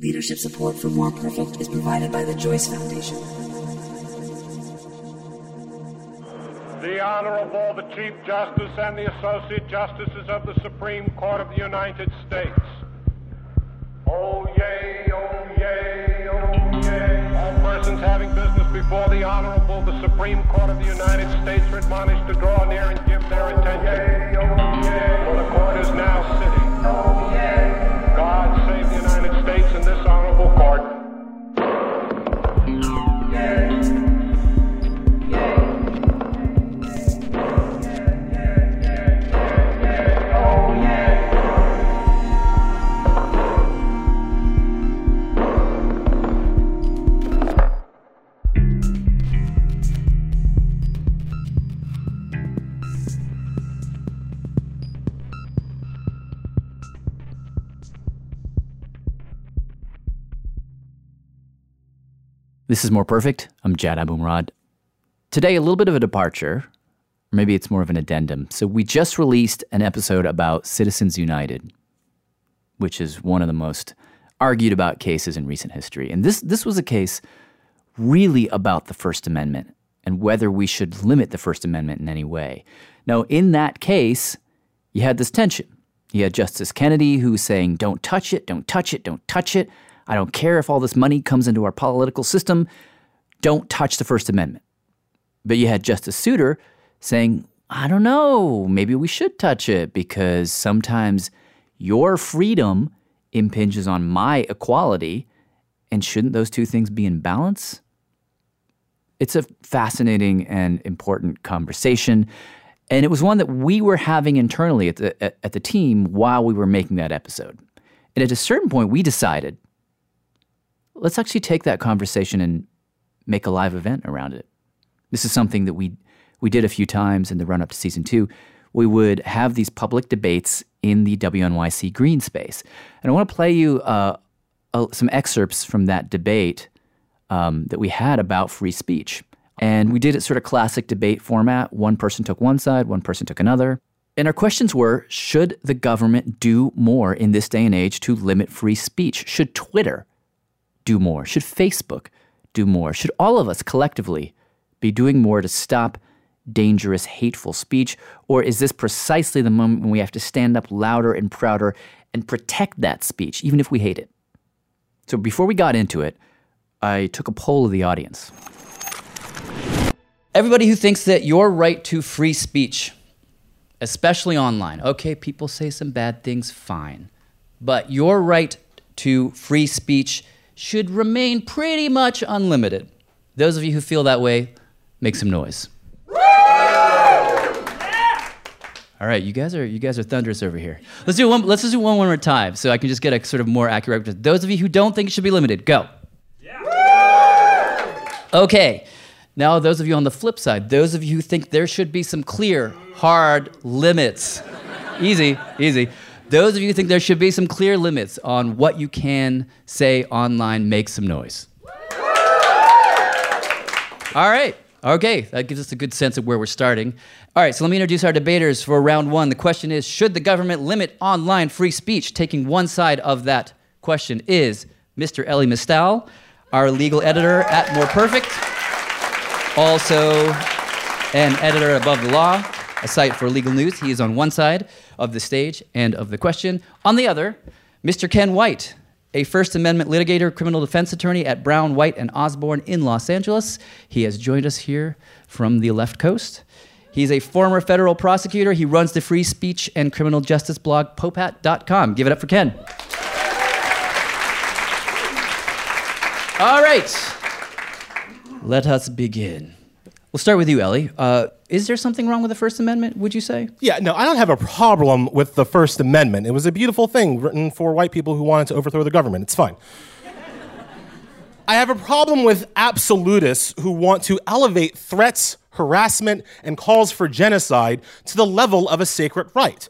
Leadership support for More Perfect is provided by the Joyce Foundation. The Honorable, the Chief Justice and the Associate Justices of the Supreme Court of the United States. Oh, yay, oh, yay, oh, yay. All persons having business before the Honorable, the Supreme Court of the United States are admonished to draw near and give their attention. Oh, yay, For the court is now sitting. This is More Perfect. I'm Jad Abumrad. Today, a little bit of a departure. Maybe it's more of an addendum. So, we just released an episode about Citizens United, which is one of the most argued about cases in recent history. And this, this was a case really about the First Amendment and whether we should limit the First Amendment in any way. Now, in that case, you had this tension. You had Justice Kennedy who was saying, don't touch it, don't touch it, don't touch it. I don't care if all this money comes into our political system. Don't touch the First Amendment. But you had Justice Souter saying, I don't know, maybe we should touch it because sometimes your freedom impinges on my equality. And shouldn't those two things be in balance? It's a fascinating and important conversation. And it was one that we were having internally at the, at, at the team while we were making that episode. And at a certain point, we decided let's actually take that conversation and make a live event around it. This is something that we we did a few times in the run up to season two. We would have these public debates in the WNYC green space, and I want to play you uh, uh, some excerpts from that debate um, that we had about free speech. And we did it sort of classic debate format. One person took one side, one person took another. And our questions were Should the government do more in this day and age to limit free speech? Should Twitter do more? Should Facebook do more? Should all of us collectively be doing more to stop dangerous, hateful speech? Or is this precisely the moment when we have to stand up louder and prouder and protect that speech, even if we hate it? So before we got into it, I took a poll of the audience. Everybody who thinks that your right to free speech, especially online, okay, people say some bad things, fine. But your right to free speech should remain pretty much unlimited. Those of you who feel that way, make some noise. All right, you guys are you guys are thunderous over here. Let's do one. Let's just do one one more time, so I can just get a sort of more accurate. Those of you who don't think it should be limited, go. Okay. Now, those of you on the flip side, those of you who think there should be some clear, hard limits. easy, easy. Those of you who think there should be some clear limits on what you can say online, make some noise. All right. Okay, that gives us a good sense of where we're starting. All right, so let me introduce our debaters for round one. The question is Should the government limit online free speech? Taking one side of that question is Mr. Elie Mystal, our legal editor at More Perfect, also an editor Above the Law, a site for legal news. He is on one side of the stage and of the question. On the other, Mr. Ken White, a First Amendment litigator, criminal defense attorney at Brown, White, and Osborn in Los Angeles. He has joined us here from the left coast. He's a former federal prosecutor. He runs the free speech and criminal justice blog Popehat.com. Give it up for Ken. All right. Let us begin. We'll start with you, Elie. Uh, is there something wrong with the First Amendment, would you say? Yeah, no, I don't have a problem with the First Amendment. It was a beautiful thing written for white people who wanted to overthrow the government. It's fine. I have a problem with absolutists who want to elevate threats, harassment, and calls for genocide to the level of a sacred right.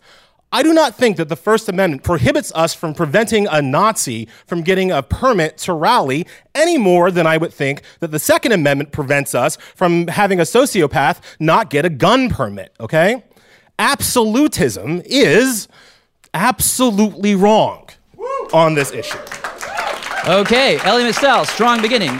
I do not think that the First Amendment prohibits us from preventing a Nazi from getting a permit to rally any more than I would think that the Second Amendment prevents us from having a sociopath not get a gun permit, okay? Absolutism is absolutely wrong on this issue. Okay, Elie Mystal, strong beginning.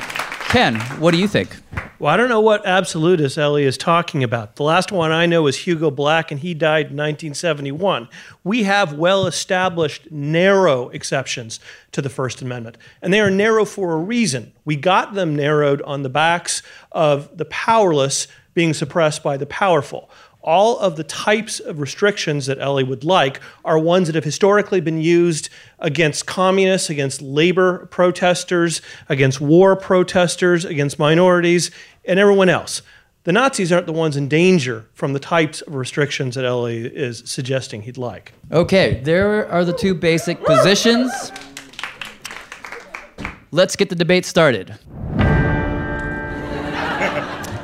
Ken, what do you think? Well, I don't know what absolutist Elie is talking about. The last one I know is Hugo Black, and he died in 1971. We have well established narrow exceptions to the First Amendment, and they are narrow for a reason. We got them narrowed on the backs of the powerless being suppressed by the powerful all of the types of restrictions that Elie would like are ones that have historically been used against communists, against labor protesters, against war protesters, against minorities, and everyone else. The Nazis aren't the ones in danger from the types of restrictions that Elie is suggesting he'd like. Okay, there are the two basic positions. Let's get the debate started.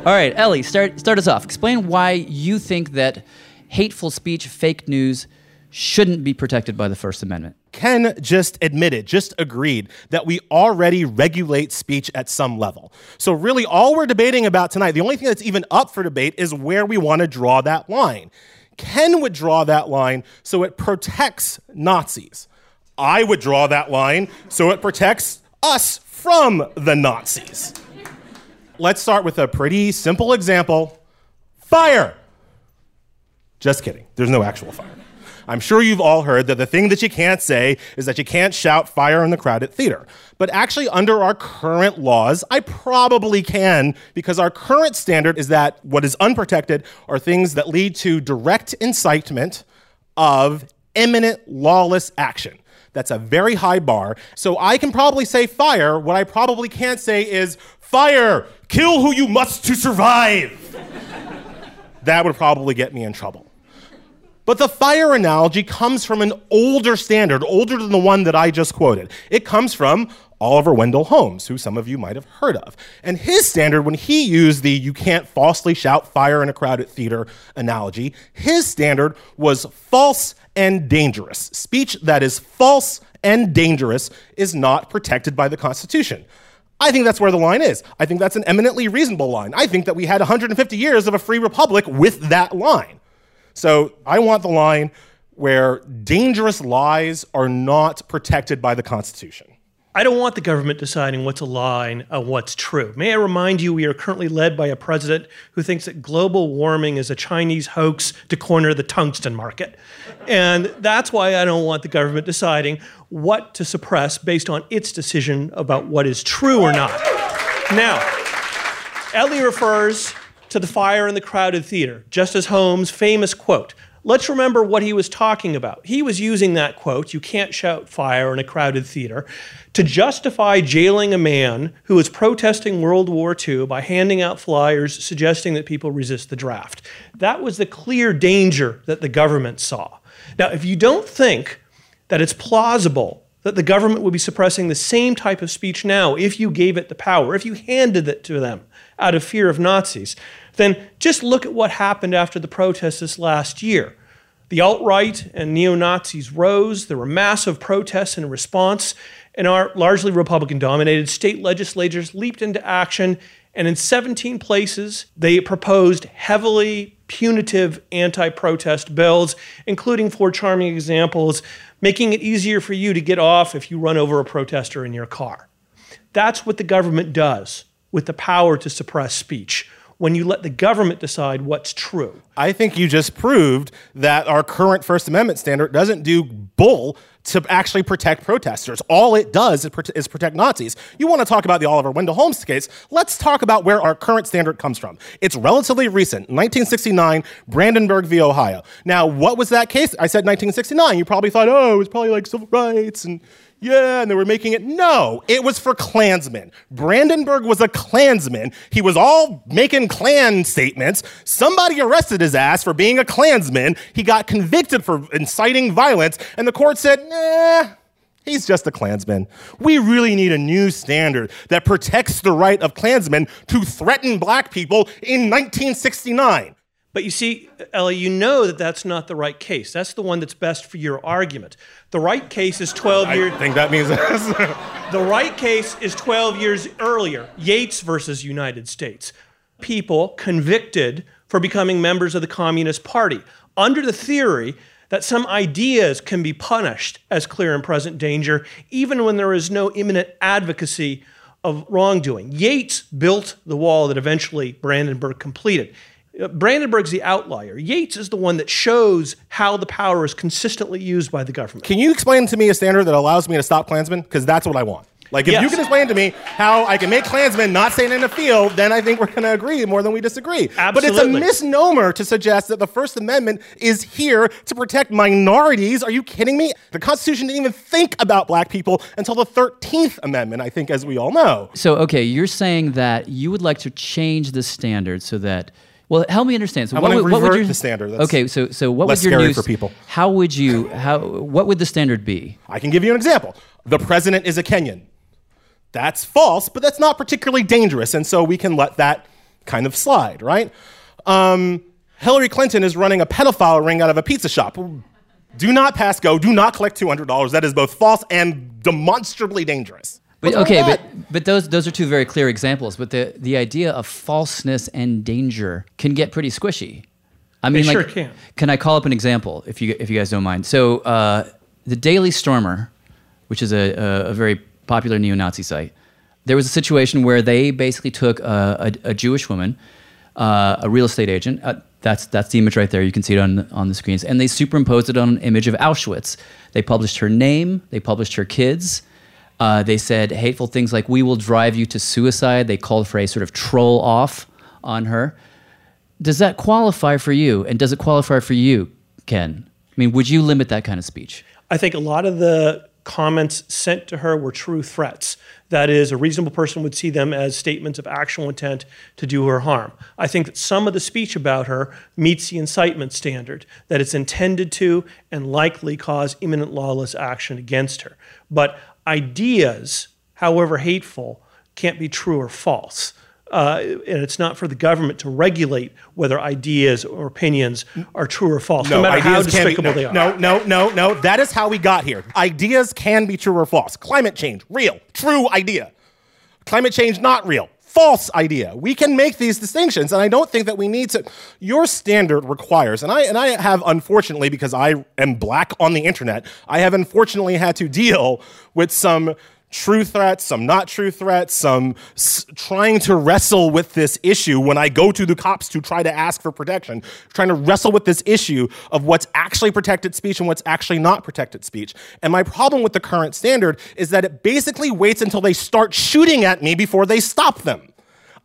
All right, Elie, start start us off. Explain why you think that hateful speech, fake news, shouldn't be protected by the First Amendment. Ken just admitted, just agreed that we already regulate speech at some level. So, really, all we're debating about tonight, the only thing that's even up for debate is where we want to draw that line. Ken would draw that line so it protects Nazis. I would draw that line so it protects us from the Nazis let's start with a pretty simple example fire. Just kidding. There's no actual fire. I'm sure you've all heard that the thing that you can't say is that you can't shout fire in the crowded theater. But actually, under our current laws, I probably can because our current standard is that what is unprotected are things that lead to direct incitement of imminent lawless action. That's a very high bar. So I can probably say fire. What I probably can't say is fire, kill who you must to survive. that would probably get me in trouble. But the fire analogy comes from an older standard, older than the one that I just quoted. It comes from Oliver Wendell Holmes, who some of you might have heard of. And his standard, when he used the you can't falsely shout fire in a crowded theater analogy, his standard was false and dangerous. Speech that is false and dangerous is not protected by the Constitution. I think that's where the line is. I think that's an eminently reasonable line. I think that we had 150 years of a free republic with that line. So I want the line where dangerous lies are not protected by the Constitution. I don't want the government deciding what's a lie and uh, what's true. May I remind you, we are currently led by a president who thinks that global warming is a Chinese hoax to corner the tungsten market. And that's why I don't want the government deciding what to suppress based on its decision about what is true or not. Now, Elie refers to the fire in the crowded theater, Justice Holmes' famous quote Let's remember what he was talking about. He was using that quote, you can't shout fire in a crowded theater, to justify jailing a man who was protesting World War II by handing out flyers suggesting that people resist the draft. That was the clear danger that the government saw. Now, if you don't think that it's plausible that the government would be suppressing the same type of speech now if you gave it the power, if you handed it to them out of fear of Nazis, then just look at what happened after the protests this last year. The alt right and neo Nazis rose. There were massive protests in response, and our largely Republican dominated state legislatures leaped into action. And in 17 places, they proposed heavily punitive anti protest bills, including four charming examples, making it easier for you to get off if you run over a protester in your car. That's what the government does with the power to suppress speech when you let the government decide what's true. I think you just proved that our current First Amendment standard doesn't do bull to actually protect protesters. All it does is, protect Nazis. You want to talk about the Oliver Wendell Holmes case? Let's talk about where our current standard comes from. It's relatively recent, 1969, Brandenburg v. Ohio. Now, what was that case? I said 1969. You probably thought, oh, it was probably like civil rights and yeah, and they were making it. No, it was for Klansmen. Brandenburg was a Klansman. He was all making Klan statements. Somebody arrested his ass for being a Klansman. He got convicted for inciting violence, and the court said, nah. He's just a Klansman. We really need a new standard that protects the right of Klansmen to threaten black people in 1969. But you see, Elie, you know that that's not the right case. That's the one that's best for your argument. The right case is 12 years. I think that means the right case is 12 years earlier, Yates versus United States. People convicted for becoming members of the Communist Party under the theory that some ideas can be punished as clear and present danger, even when there is no imminent advocacy of wrongdoing. Yates built the wall that eventually Brandenburg completed. Uh, Brandenburg's the outlier. Yates is the one that shows how the power is consistently used by the government. Can you explain to me a standard that allows me to stop Klansmen? Because that's what I want. Like, if Yes. you can explain to me how I can make Klansmen not stand in the field, then I think we're going to agree more than we disagree. Absolutely. But it's a misnomer to suggest that the First Amendment is here to protect minorities. Are you kidding me? The Constitution didn't even think about black people until the 13th Amendment, I think, as we all know. So, okay, you're saying that you would like to change the standard so that. Well, help me understand. So, I what wanna would, what would revert your, the standard. That's okay, so so what less would your scary new for people. How would you how what would the standard be? I can give you an example. The president is a Kenyan. That's false, but that's not particularly dangerous, and so we can let that kind of slide, right? Um, Hillary Clinton is running a pedophile ring out of a pizza shop. Do not pass go. Do not collect two hundred dollars. That is both false and demonstrably dangerous. But okay, but but those those are two very clear examples. But the the idea of falseness and danger can get pretty squishy. I mean, like, sure can. Can I call up an example if you if you guys don't mind? So uh, the Daily Stormer, which is a, a, a very popular neo-Nazi site, there was a situation where they basically took a, a, a Jewish woman, uh, a real estate agent. Uh, that's that's the image right there. You can see it on on the screens, and they superimposed it on an image of Auschwitz. They published her name. They published her kids. Uh, they said hateful things like "We will drive you to suicide." They called for a sort of troll off on her. Does that qualify for you? And does it qualify for you, Ken? I mean, would you limit that kind of speech? I think a lot of the comments sent to her were true threats. That is, a reasonable person would see them as statements of actual intent to do her harm. I think that some of the speech about her meets the incitement standard, that it's intended to and likely cause imminent lawless action against her. But ideas, however hateful, can't be true or false. Uh, and it's not for the government to regulate whether ideas or opinions are true or false, no, matter how can be- no, they are. No, no, no, no. That is how we got here. Ideas can be true or false. Climate change, real, true idea. Climate change, not real. False idea. We can make these distinctions, and I don't think that we need to. Your standard requires, and I and I have unfortunately, because I am black on the internet, I have unfortunately had to deal with some true threats, some not true threats, some s- trying to wrestle with this issue when I go to the cops to try to ask for protection, trying to wrestle with this issue of what's actually protected speech and what's actually not protected speech. And my problem with the current standard is that it basically waits until they start shooting at me before they stop them.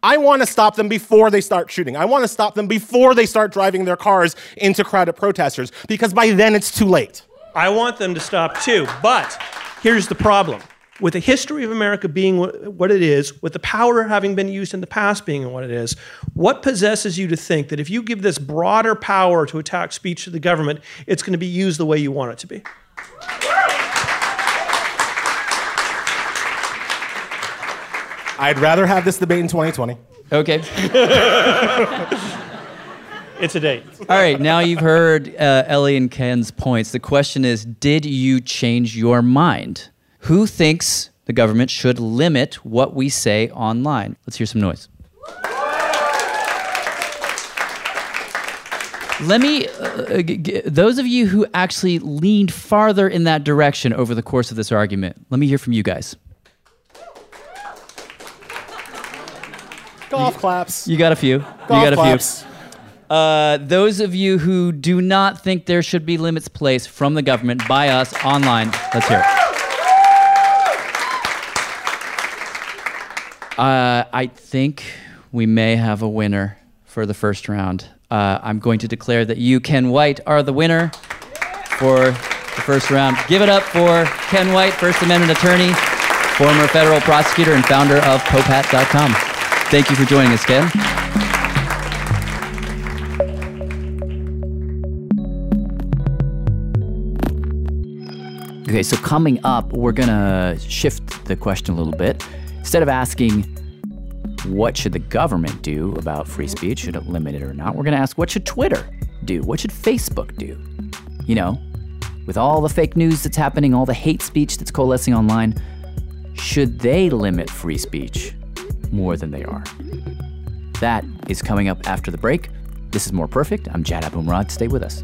I want to stop them before they start shooting. I want to stop them before they start driving their cars into crowded protesters because by then it's too late. I want them to stop too. But here's the problem. With the history of America being what what it is, with the power having been used in the past being what it is, what possesses you to think that if you give this broader power to attack speech to the government, it's going to be used the way you want it to be? I'd rather have this debate in 2020. Okay. It's a date. All right. Now you've heard uh, Elie and Ken's points. The question is Did you change your mind? Who thinks the government should limit what we say online? Let's hear some noise. Let me, uh, g- g- those of you who actually leaned farther in that direction over the course of this argument, let me hear from you guys. Golf claps. You got a few. Golf you got a claps. few. Uh, those of you who do not think there should be limits placed from the government by us online, let's hear it. Uh, I think we may have a winner for the first round. Uh, I'm going to declare that you, Ken White, are the winner for the first round. Give it up for Ken White, First Amendment attorney, former federal prosecutor, and founder of Popehat.com. Thank you for joining us, Ken. Okay, so coming up, we're gonna shift the question a little bit. Instead of asking, what should the government do about free speech? Should it limit it or not? We're gonna ask, what should Twitter do? What should Facebook do? You know, with all the fake news that's happening, all the hate speech that's coalescing online, should they limit free speech more than they are? That is coming up after the break. This is More Perfect. I'm Jad Abumrad. Stay with us.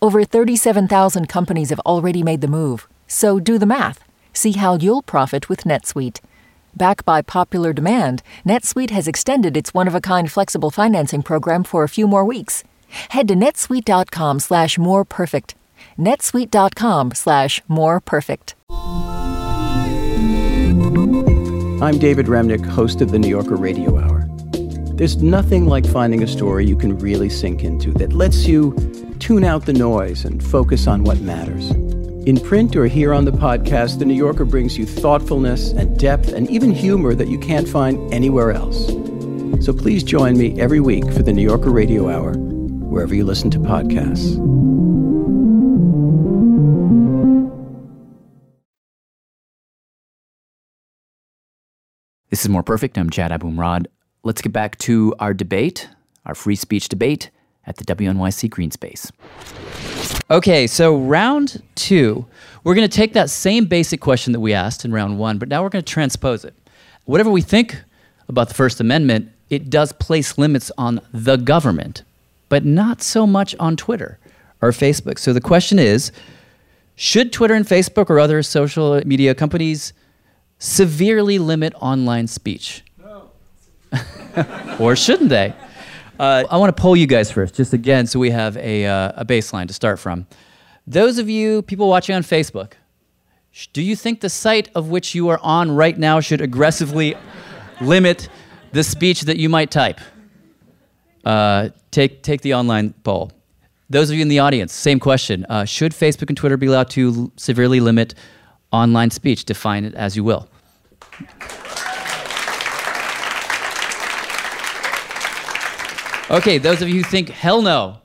Over 37,000 companies have already made the move, so do the math. See how you'll profit with NetSuite. Backed by popular demand, NetSuite has extended its one-of-a-kind flexible financing program for a few more weeks. Head to netsuite.com slash more perfect. netsuite.com slash more perfect. I'm David Remnick, host of the New Yorker Radio Hour. There's nothing like finding a story you can really sink into that lets you tune out the noise and focus on what matters. In print or here on the podcast, The New Yorker brings you thoughtfulness and depth and even humor that you can't find anywhere else. So please join me every week for The New Yorker Radio Hour, wherever you listen to podcasts. This is More Perfect. I'm Jad Abumrad. Let's get back to our debate, our free speech debate at the WNYC Green Space. Okay, so round two, we're going to take that same basic question that we asked in round one, but now we're going to transpose it. Whatever we think about the First Amendment, it does place limits on the government, but not so much on Twitter or Facebook. So the question is should Twitter and Facebook or other social media companies severely limit online speech? No. or shouldn't they? Uh, I want to poll you guys first, just again, so we have a, uh, a baseline to start from. Those of you, people watching on Facebook, do you think the site of which you are on right now should aggressively limit the speech that you might type? Uh, take, take the online poll. Those of you in the audience, same question. Uh, should Facebook and Twitter be allowed to severely limit online speech? Define it as you will. Okay, those of you who think hell no.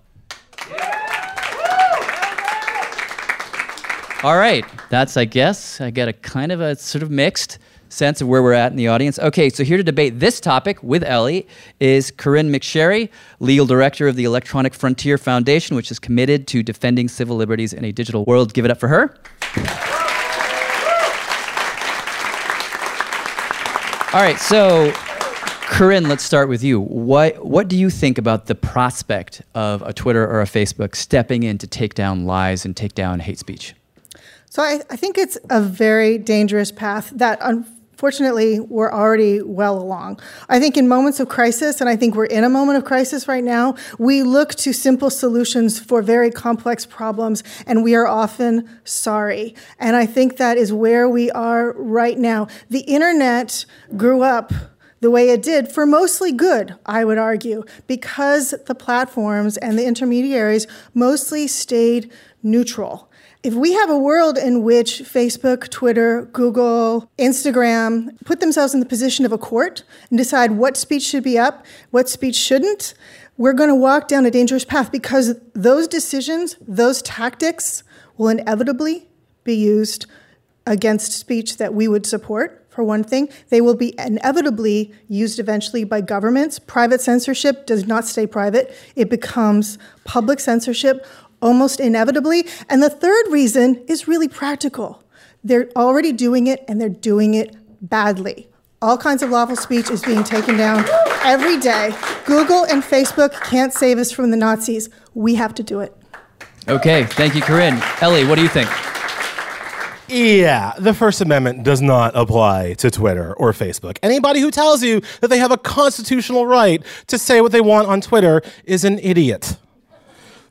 All right, that's, I guess, I get a kind of a sort of mixed sense of where we're at in the audience. Okay, so here to debate this topic with Elie is Corynne McSherry, legal director of the Electronic Frontier Foundation, which is committed to defending civil liberties in a digital world. Give it up for her. All right, so Corynne, let's start with you. What what do you think about the prospect of a Twitter or a Facebook stepping in to take down lies and take down hate speech? So I, I think it's a very dangerous path that unfortunately we're already well along. I think in moments of crisis, and I think we're in a moment of crisis right now, we look to simple solutions for very complex problems, and we are often sorry. And I think that is where we are right now. The internet grew up the way it did for mostly good, I would argue, because the platforms and the intermediaries mostly stayed neutral. If we have a world in which Facebook, Twitter, Google, Instagram put themselves in the position of a court and decide what speech should be up, what speech shouldn't, we're going to walk down a dangerous path because those decisions, those tactics will inevitably be used against speech that we would support for one thing. They will be inevitably used eventually by governments. Private censorship does not stay private, it becomes public censorship almost inevitably. And the third reason is really practical. They're already doing it and they're doing it badly. All kinds of lawful speech is being taken down every day. Google and Facebook can't save us from the Nazis. We have to do it. Okay, thank you, Corynne. Elie, what do you think? Yeah, the First Amendment does not apply to Twitter or Facebook. Anybody who tells you that they have a constitutional right to say what they want on Twitter is an idiot.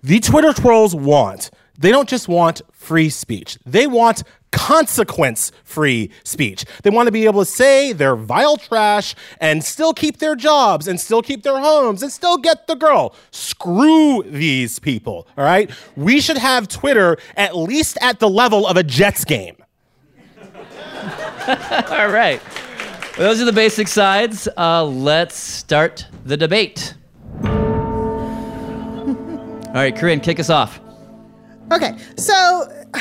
The Twitter trolls want they don't just want free speech, they want consequence free speech. They want to be able to say their vile trash and still keep their jobs and still keep their homes and still get the girl. Screw these people, all right? We should have Twitter at least at the level of a Jets game. All right. Those are the basic sides. Uh, let's start the debate. All right, Corynne, kick us off. Okay, so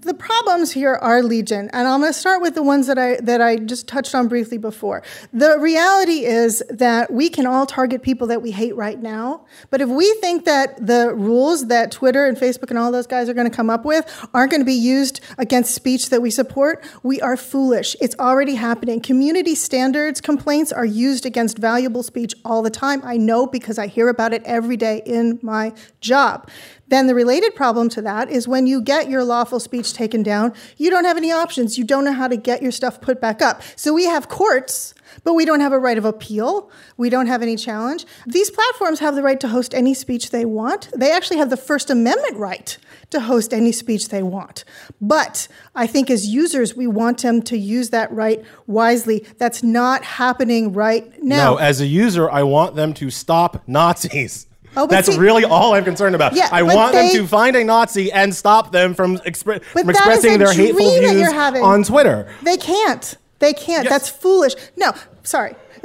the problems here are legion, and I'm going to start with the ones that I that I just touched on briefly before. The reality is that we can all target people that we hate right now, but if we think that the rules that Twitter and Facebook and all those guys are going to come up with aren't going to be used against speech that we support, we are foolish. It's already happening. Community standards complaints are used against valuable speech all the time. I know because I hear about it every day in my job. Then the related problem to that is when you get your lawful speech taken down, you don't have any options. You don't know how to get your stuff put back up. So we have courts, but we don't have a right of appeal. We don't have any challenge. These platforms have the right to host any speech they want. They actually have the First Amendment right to host any speech they want. But I think as users, we want them to use that right wisely. That's not happening right now. No, as a user, I want them to stop Nazis. Oh, That's see- really all I'm concerned about. Yeah, I want they- them to find a Nazi and stop them from, expre- from expressing their hateful views on Twitter. They can't. They can't. Yes. That's foolish. No, sorry.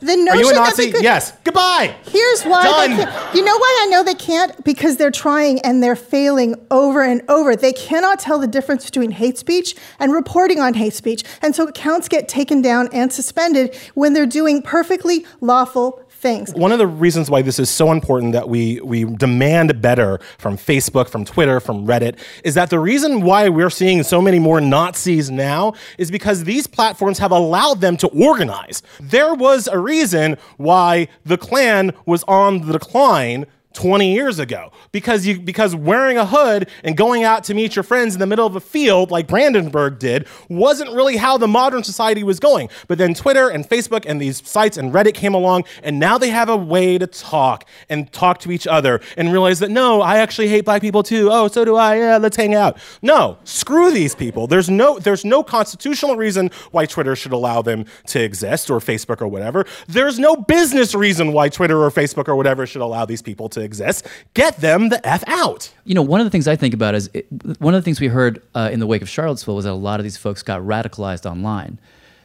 the notion Are you a Nazi? could, yes. Goodbye. Here's why Done. they can't. You know why I know they can't? Because they're trying and they're failing over and over. They cannot tell the difference between hate speech and reporting on hate speech. And so accounts get taken down and suspended when they're doing perfectly lawful things. One of the reasons why this is so important that we, we demand better from Facebook, from Twitter, from Reddit, is that the reason why we're seeing so many more Nazis now is because these platforms have allowed them to organize. There was a reason why the Klan was on the decline 20 years ago. Because you because wearing a hood and going out to meet your friends in the middle of a field like Brandenburg did wasn't really how the modern society was going. But then Twitter and Facebook and these sites and Reddit came along and now they have a way to talk and talk to each other and realize that no I actually hate black people too. Oh so do I. Yeah let's hang out. No screw these people. There's no there's no constitutional reason why Twitter should allow them to exist or Facebook or whatever. There's no business reason why Twitter or Facebook or whatever should allow these people to exist. Get them the F out. You know, one of the things I think about is it, one of the things we heard uh, in the wake of Charlottesville was that a lot of these folks got radicalized online.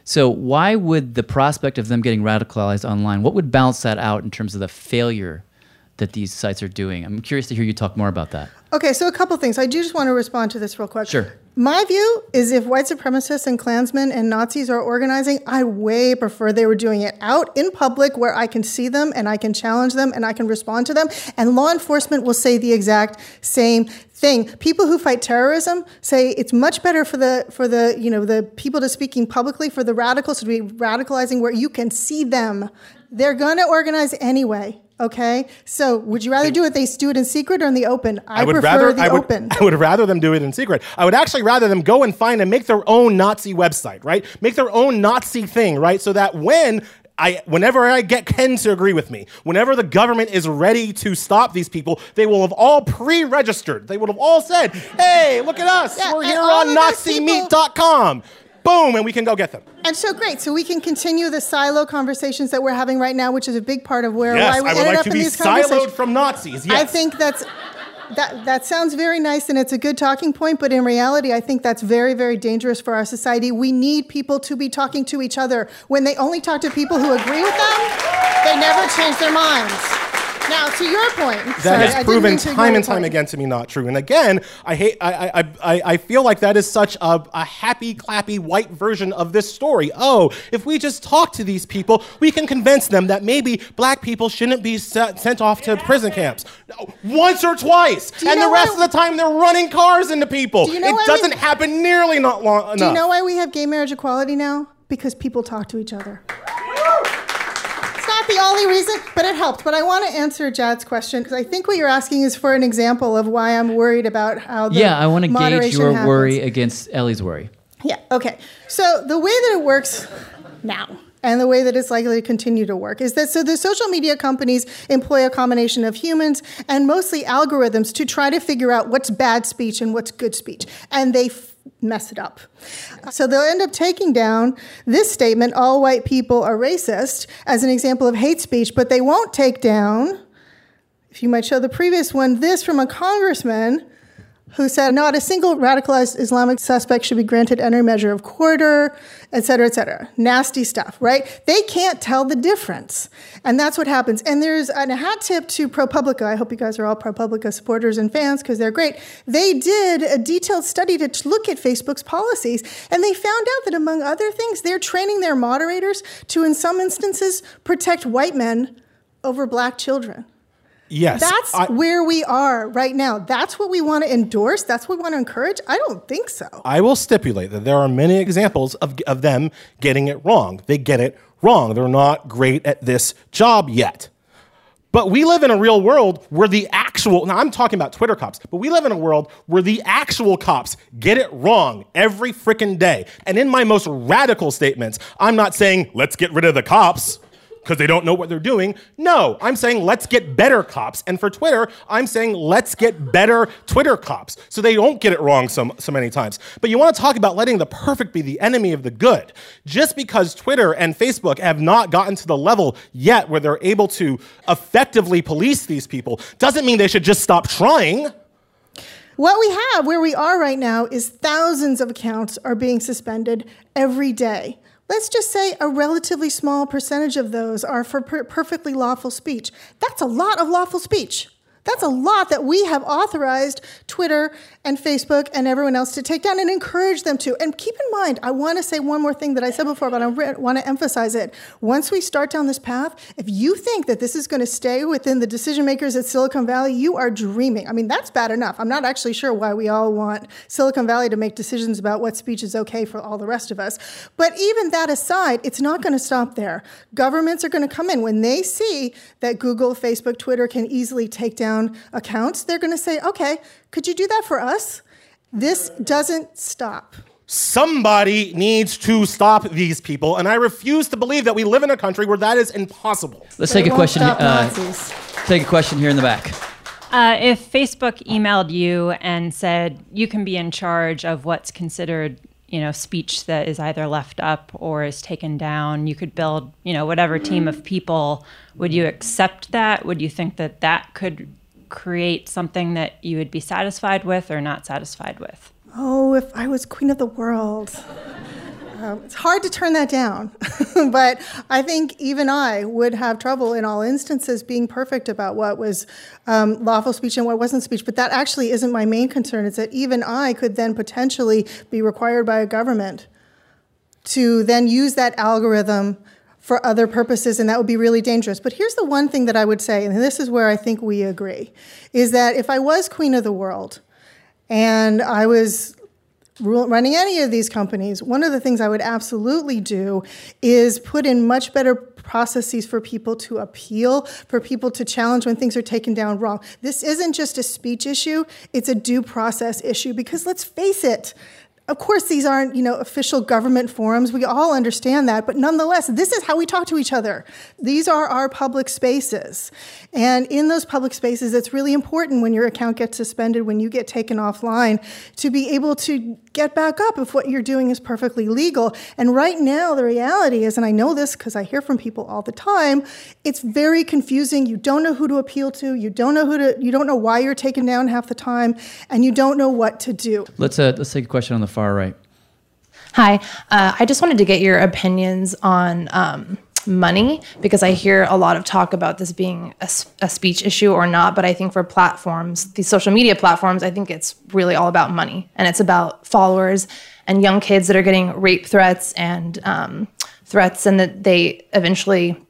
So why would the prospect of them getting radicalized online, what would balance that out in terms of the failure that these sites are doing? I'm curious to hear you talk more about that. Okay, so a couple things. I do just want to respond to this real quick. Sure. My view is if white supremacists and Klansmen and Nazis are organizing, I way prefer they were doing it out in public where I can see them and I can challenge them and I can respond to them. And law enforcement will say the exact same thing. People who fight terrorism say it's much better for the for the you know the people to speaking publicly for the radicals to be radicalizing where you can see them. They're going to organize anyway. Okay, so would you rather do it? They do it in secret or in the open? I, would prefer rather the I would, open. I would rather them do it in secret. I would actually rather them go and find and make their own Nazi website, right? Make their own Nazi thing, right? So that when I, whenever I get Ken to agree with me, whenever the government is ready to stop these people, they will have all pre-registered. They would have all said, "Hey, look at us! Yeah, We're here on of those people- NaziMeet.com." Boom, and we can go get them. And so great. So we can continue the silo conversations that we're having right now, which is a big part of where Yes, why we I would ended like up to in be these siloed conversations. from Nazis. Yes. I think that's that that sounds very nice and it's a good talking point, but in reality, I think that's very, very dangerous for our society. We need people to be talking to each other. When they only talk to people who agree with them, they never change their minds. Now, to your point, That sorry, has didn't proven mean to ignore time and time point. again to me not true. And again, I hate. I I, I, I feel like that is such a, a happy, clappy, white version of this story. Oh, if we just talk to these people, we can convince them that maybe black people shouldn't be se- sent off to prison camps. Once or twice, and the rest why- of the time they're running cars into people. Do you know it why we- doesn't happen nearly not long enough. Do you know why we have gay marriage equality now? Because people talk to each other. Not the only reason, but it helped. But I want to answer Jad's question because I think what you're asking is for an example of why I'm worried about how the yeah, I want to gauge your happens. worry against Elie's worry. Yeah, okay. So the way that it works now, and the way that it's likely to continue to work is that so the social media companies employ a combination of humans and mostly algorithms to try to figure out what's bad speech and what's good speech. And they f- mess it up. So they'll end up taking down this statement, all white people are racist, as an example of hate speech, but they won't take down, if you might show the previous one, this from a congressman who said not a single radicalized Islamic suspect should be granted any measure of quarter, et cetera, et cetera. Nasty stuff, right? They can't tell the difference. And that's what happens. And there's a hat tip to ProPublica. I hope you guys are all ProPublica supporters and fans because they're great. They did a detailed study to look at Facebook's policies, and they found out that among other things, they're training their moderators to, in some instances, protect white men over black children. Yes. That's I, where we are right now. That's what we want to endorse. That's what we want to encourage. I don't think so. I will stipulate that there are many examples of, of them getting it wrong. They get it wrong. They're not great at this job yet. But we live in a real world where the actual, now I'm talking about Twitter cops, but we live in a world where the actual cops get it wrong every freaking day. And in my most radical statements, I'm not saying, let's get rid of the cops because they don't know what they're doing. No, I'm saying let's get better cops. And for Twitter, I'm saying let's get better Twitter cops so they don't get it wrong so, so many times. But you want to talk about letting the perfect be the enemy of the good. Just because Twitter and Facebook have not gotten to the level yet where they're able to effectively police these people doesn't mean they should just stop trying. What we have, where we are right now, is thousands of accounts are being suspended every day. Let's just say a relatively small percentage of those are for per- perfectly lawful speech. That's a lot of lawful speech. That's a lot that we have authorized Twitter and Facebook and everyone else to take down and encourage them to. And keep in mind, I want to say one more thing that I said before, but I want to emphasize it. Once we start down this path, if you think that this is going to stay within the decision makers at Silicon Valley, you are dreaming. I mean, that's bad enough. I'm not actually sure why we all want Silicon Valley to make decisions about what speech is okay for all the rest of us. But even that aside, it's not going to stop there. Governments are going to come in when they see that Google, Facebook, Twitter can easily take down accounts, they're going to say, okay, could you do that for us? This doesn't stop. Somebody needs to stop these people, and I refuse to believe that we live in a country where that is impossible. Let's They take a question. Uh, take a question here in the back. Uh, if Facebook emailed you and said you can be in charge of what's considered, you know, speech that is either left up or is taken down, you could build, you know, whatever team of people. Would you accept that? Would you think that that could create something that you would be satisfied with or not satisfied with? Oh, if I was queen of the world. Um, it's hard to turn that down, but I think even I would have trouble in all instances being perfect about what was um, lawful speech and what wasn't speech. But that actually isn't my main concern. It's that even I could then potentially be required by a government to then use that algorithm for other purposes, and that would be really dangerous. But here's the one thing that I would say, and this is where I think we agree, is that if I was queen of the world and I was running any of these companies, one of the things I would absolutely do is put in much better processes for people to appeal, for people to challenge when things are taken down wrong. This isn't just a speech issue, it's a due process issue because let's face it, of course, these aren't, you know, official government forums. We all understand that, but nonetheless, this is how we talk to each other. These are our public spaces. And in those public spaces, it's really important when your account gets suspended, when you get taken offline, to be able to get back up if what you're doing is perfectly legal. And right now, the reality is, and I know this because I hear from people all the time, it's very confusing. You don't know who to appeal to, you don't know who to, you don't know why you're taken down half the time, and you don't know what to do. Let's uh, let's take a question on the far right. Hi, uh, I just wanted to get your opinions on um, money because I hear a lot of talk about this being a speech issue or not. But I think for platforms, these social media platforms, I think it's really all about money and it's about followers and young kids that are getting rape threats and um, threats and that they eventually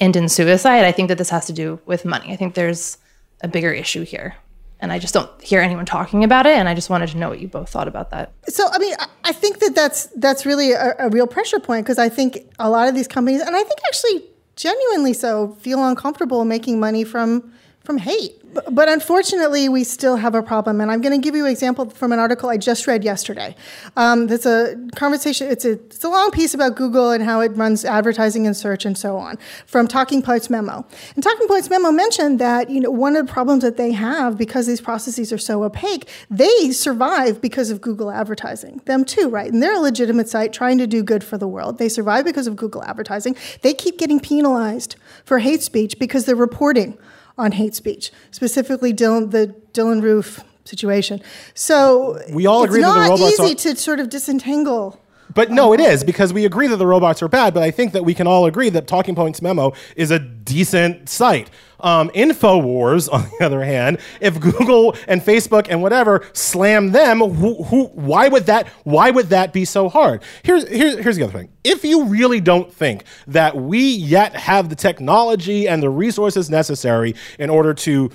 end in suicide. I think that this has to do with money. I think there's a bigger issue here. And I just don't hear anyone talking about it. And I just wanted to know what you both thought about that. So, I mean, I- think that that's that's really a, a real pressure point because I think a lot of these companies, and I think actually genuinely so, feel uncomfortable making money from from hate. But, but unfortunately, we still have a problem. And I'm going to give you an example from an article I just read yesterday. Um, a conversation, it's a, it's a long piece about Google and how it runs advertising and search and so on from Talking Points Memo. And Talking Points Memo mentioned that you know, one of the problems that they have because these processes are so opaque, they survive because of Google advertising. Them too, right? And they're a legitimate site trying to do good for the world. They survive because of Google advertising. They keep getting penalized for hate speech because they're reporting on hate speech, specifically Dylann, the Dylann Roof situation. So We all it's agree that the not robots easy are- to sort of disentangle. But no, it is because we agree that the robots are bad. But I think that we can all agree that Talking Points Memo is a decent site. Um, Infowars, on the other hand, if Google and Facebook and whatever slam them, who, who, why would that? Why would that be so hard? Here's, here's, here's the other thing. If you really don't think that we yet have the technology and the resources necessary in order to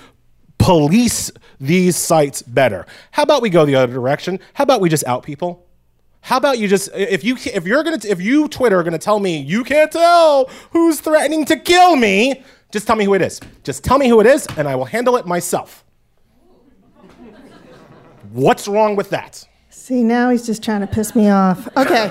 police these sites better, how about we go the other direction? How about we just out people? How about you just if you if you're gonna if you Twitter are gonna tell me you can't tell who's threatening to kill me, just tell me who it is. Just tell me who it is, and I will handle it myself. What's wrong with that? See, now he's just trying to piss me off. Okay.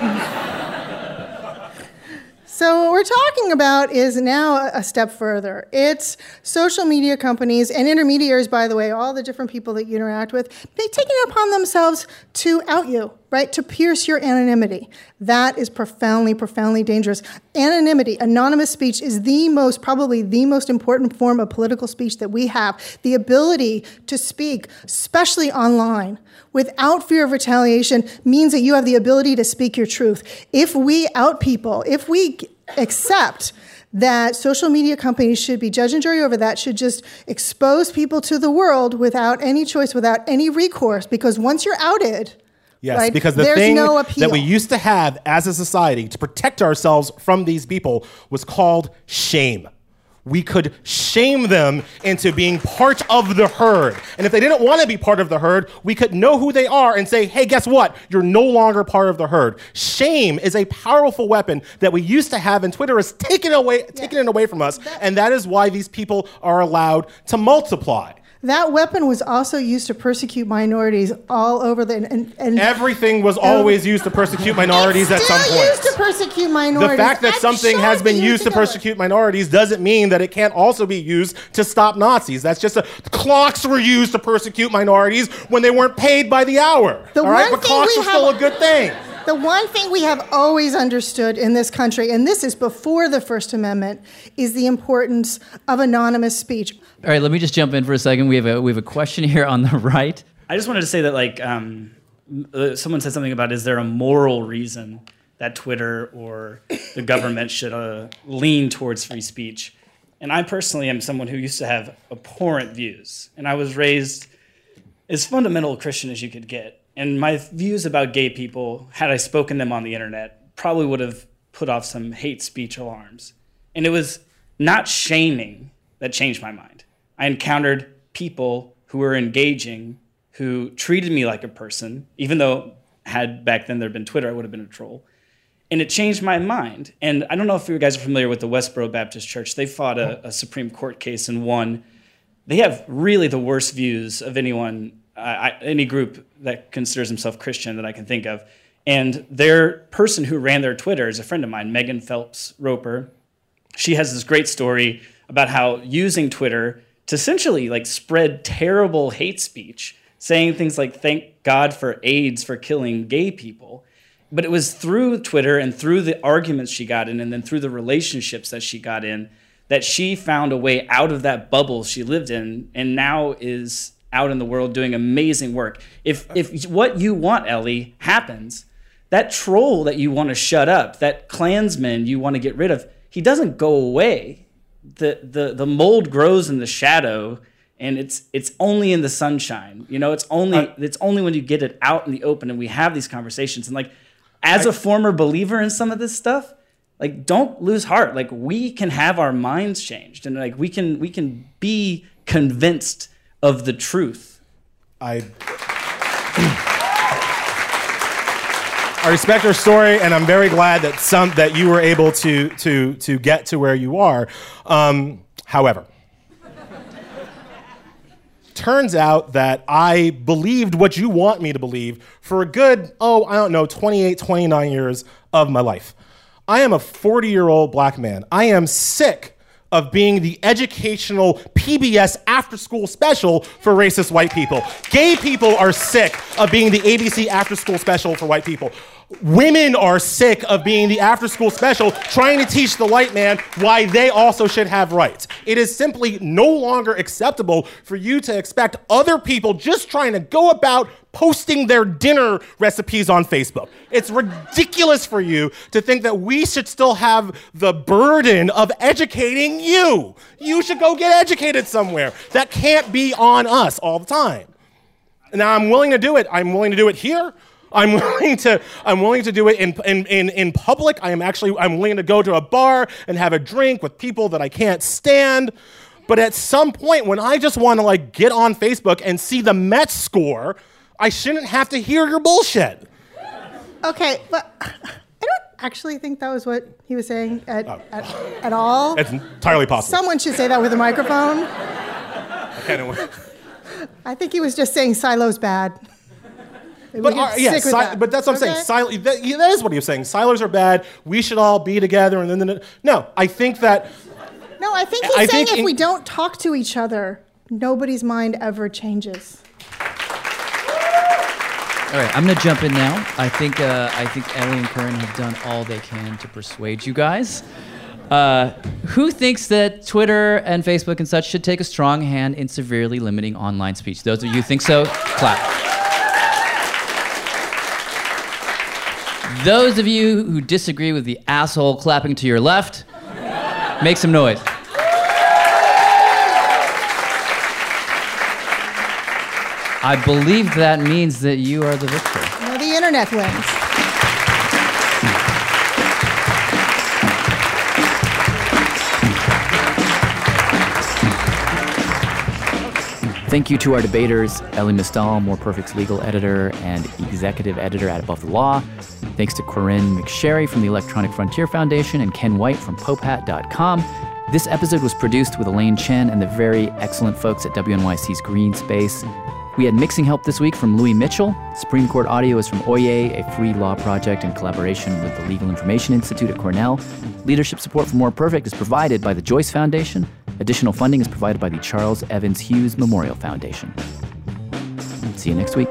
so, what we're talking about is now a step further. It's social media companies and intermediaries, by the way, all the different people that you interact with, they take it upon themselves to out you, right? To pierce your anonymity. That is profoundly, profoundly dangerous. Anonymity, anonymous speech, is the most, probably the most important form of political speech that we have. The ability to speak, especially online, without fear of retaliation means that you have the ability to speak your truth. If we out people, if we accept that social media companies should be judge and jury over that, should just expose people to the world without any choice, without any recourse, because once you're outed, Yes, because the thing no that we used to have as a society to protect ourselves from these people was called shame. We could shame them into being part of the herd. And if they didn't want to be part of the herd, we could know who they are and say, hey, guess what? You're no longer part of the herd. Shame is a powerful weapon that we used to have, and Twitter has taken, away, taken it away from us. And that is why these people are allowed to multiply. That weapon was also used to persecute minorities all over the and, and Everything was oh. always used to persecute minorities at some still point. used to persecute minorities. The fact that I'm something shown has been used to persecute minorities doesn't mean that it can't also be used to stop Nazis. That's just a clocks were used to persecute minorities when they weren't paid by the hour. The all right, but clocks we are still a good thing. The one thing we have always understood in this country, and this is before the First Amendment, is the importance of anonymous speech. All right, let me just jump in for a second. We have a we have a question here on the right. I just wanted to say that, like, um, uh, someone said something about is there a moral reason that Twitter or the government should uh, lean towards free speech? And I personally am someone who used to have abhorrent views, and I was raised as fundamental a Christian as you could get. And my views about gay people, had I spoken them on the internet, probably would have put off some hate speech alarms. And it was not shaming that changed my mind. I encountered people who were engaging, who treated me like a person, even though had back then there been Twitter, I would have been a troll. And it changed my mind. And I don't know if you guys are familiar with the Westboro Baptist Church. They fought a, a Supreme Court case and won. They have really the worst views of anyone, I, any group that considers himself Christian that I can think of. And their person who ran their Twitter is a friend of mine, Megan Phelps Roper. She has this great story about how using Twitter to essentially like spread terrible hate speech, saying things like "Thank God for AIDS for killing gay people," but it was through Twitter and through the arguments she got in, and then through the relationships that she got in, that she found a way out of that bubble she lived in, and now is out in the world doing amazing work. If if what you want, Elie, happens, that troll that you want to shut up, that Klansman you want to get rid of, he doesn't go away. The the the mold grows in the shadow and it's it's only in the sunshine. You know, it's only it's only when you get it out in the open and we have these conversations. And like as a former believer in some of this stuff, like don't lose heart. Like we can have our minds changed and like we can we can be convinced of the truth. I I respect your story, and I'm very glad that some that you were able to to to get to where you are. Um, however, turns out that I believed what you want me to believe for a good, oh, I don't know, 28, 29 years of my life. I am a 40 year old black man. I am sick of being the educational PBS after school special for racist white people. Gay people are sick of being the ABC after school special for white people. Women are sick of being the after school special trying to teach the white man why they also should have rights. It is simply no longer acceptable for you to expect other people just trying to go about posting their dinner recipes on Facebook. It's ridiculous for you to think that we should still have the burden of educating you. You should go get educated somewhere. That can't be on us all the time. Now, I'm willing to do it. I'm willing to do it here. I'm willing to I'm willing to do it in, in, in, in public. I am actually I'm willing to go to a bar and have a drink with people that I can't stand. But at some point when I just want to like get on Facebook and see the Mets score, I shouldn't have to hear your bullshit. Okay, but I don't actually think that was what he was saying at, oh. at, at all. It's entirely possible. Someone should say that with a microphone. No, I think he was just saying silo's bad. Maybe But, we yeah, si- that. but that's what I'm Okay? saying. Sil- that, yeah, that is what he was saying. Silos are bad. We should all be together. And then, then no, I think that No, I think he's I saying think if in- we don't talk to each other, nobody's mind ever changes. All right, I'm gonna jump in now. I think uh, I think Elie and Corynne have done all they can to persuade you guys. Uh, who thinks that Twitter and Facebook and such should take a strong hand in severely limiting online speech? Those of you who think so, clap. Those of you who disagree with the asshole clapping to your left, make some noise. I believe that means that you are the victor. No, the internet wins. Thank you to our debaters, Elie Mystal, More Perfect's legal editor and executive editor at Above the Law. Thanks to Corynne McSherry from the Electronic Frontier Foundation and Ken White from Popehat.com. This episode was produced with Elaine Chen and the very excellent folks at WNYC's Greene Space. We had mixing help this week from Louis Mitchell. Supreme Court audio is from Oyez, a free law project in collaboration with the Legal Information Institute at Cornell. Leadership support for More Perfect is provided by the Joyce Foundation. Additional funding is provided by the Charles Evans Hughes Memorial Foundation. See you next week.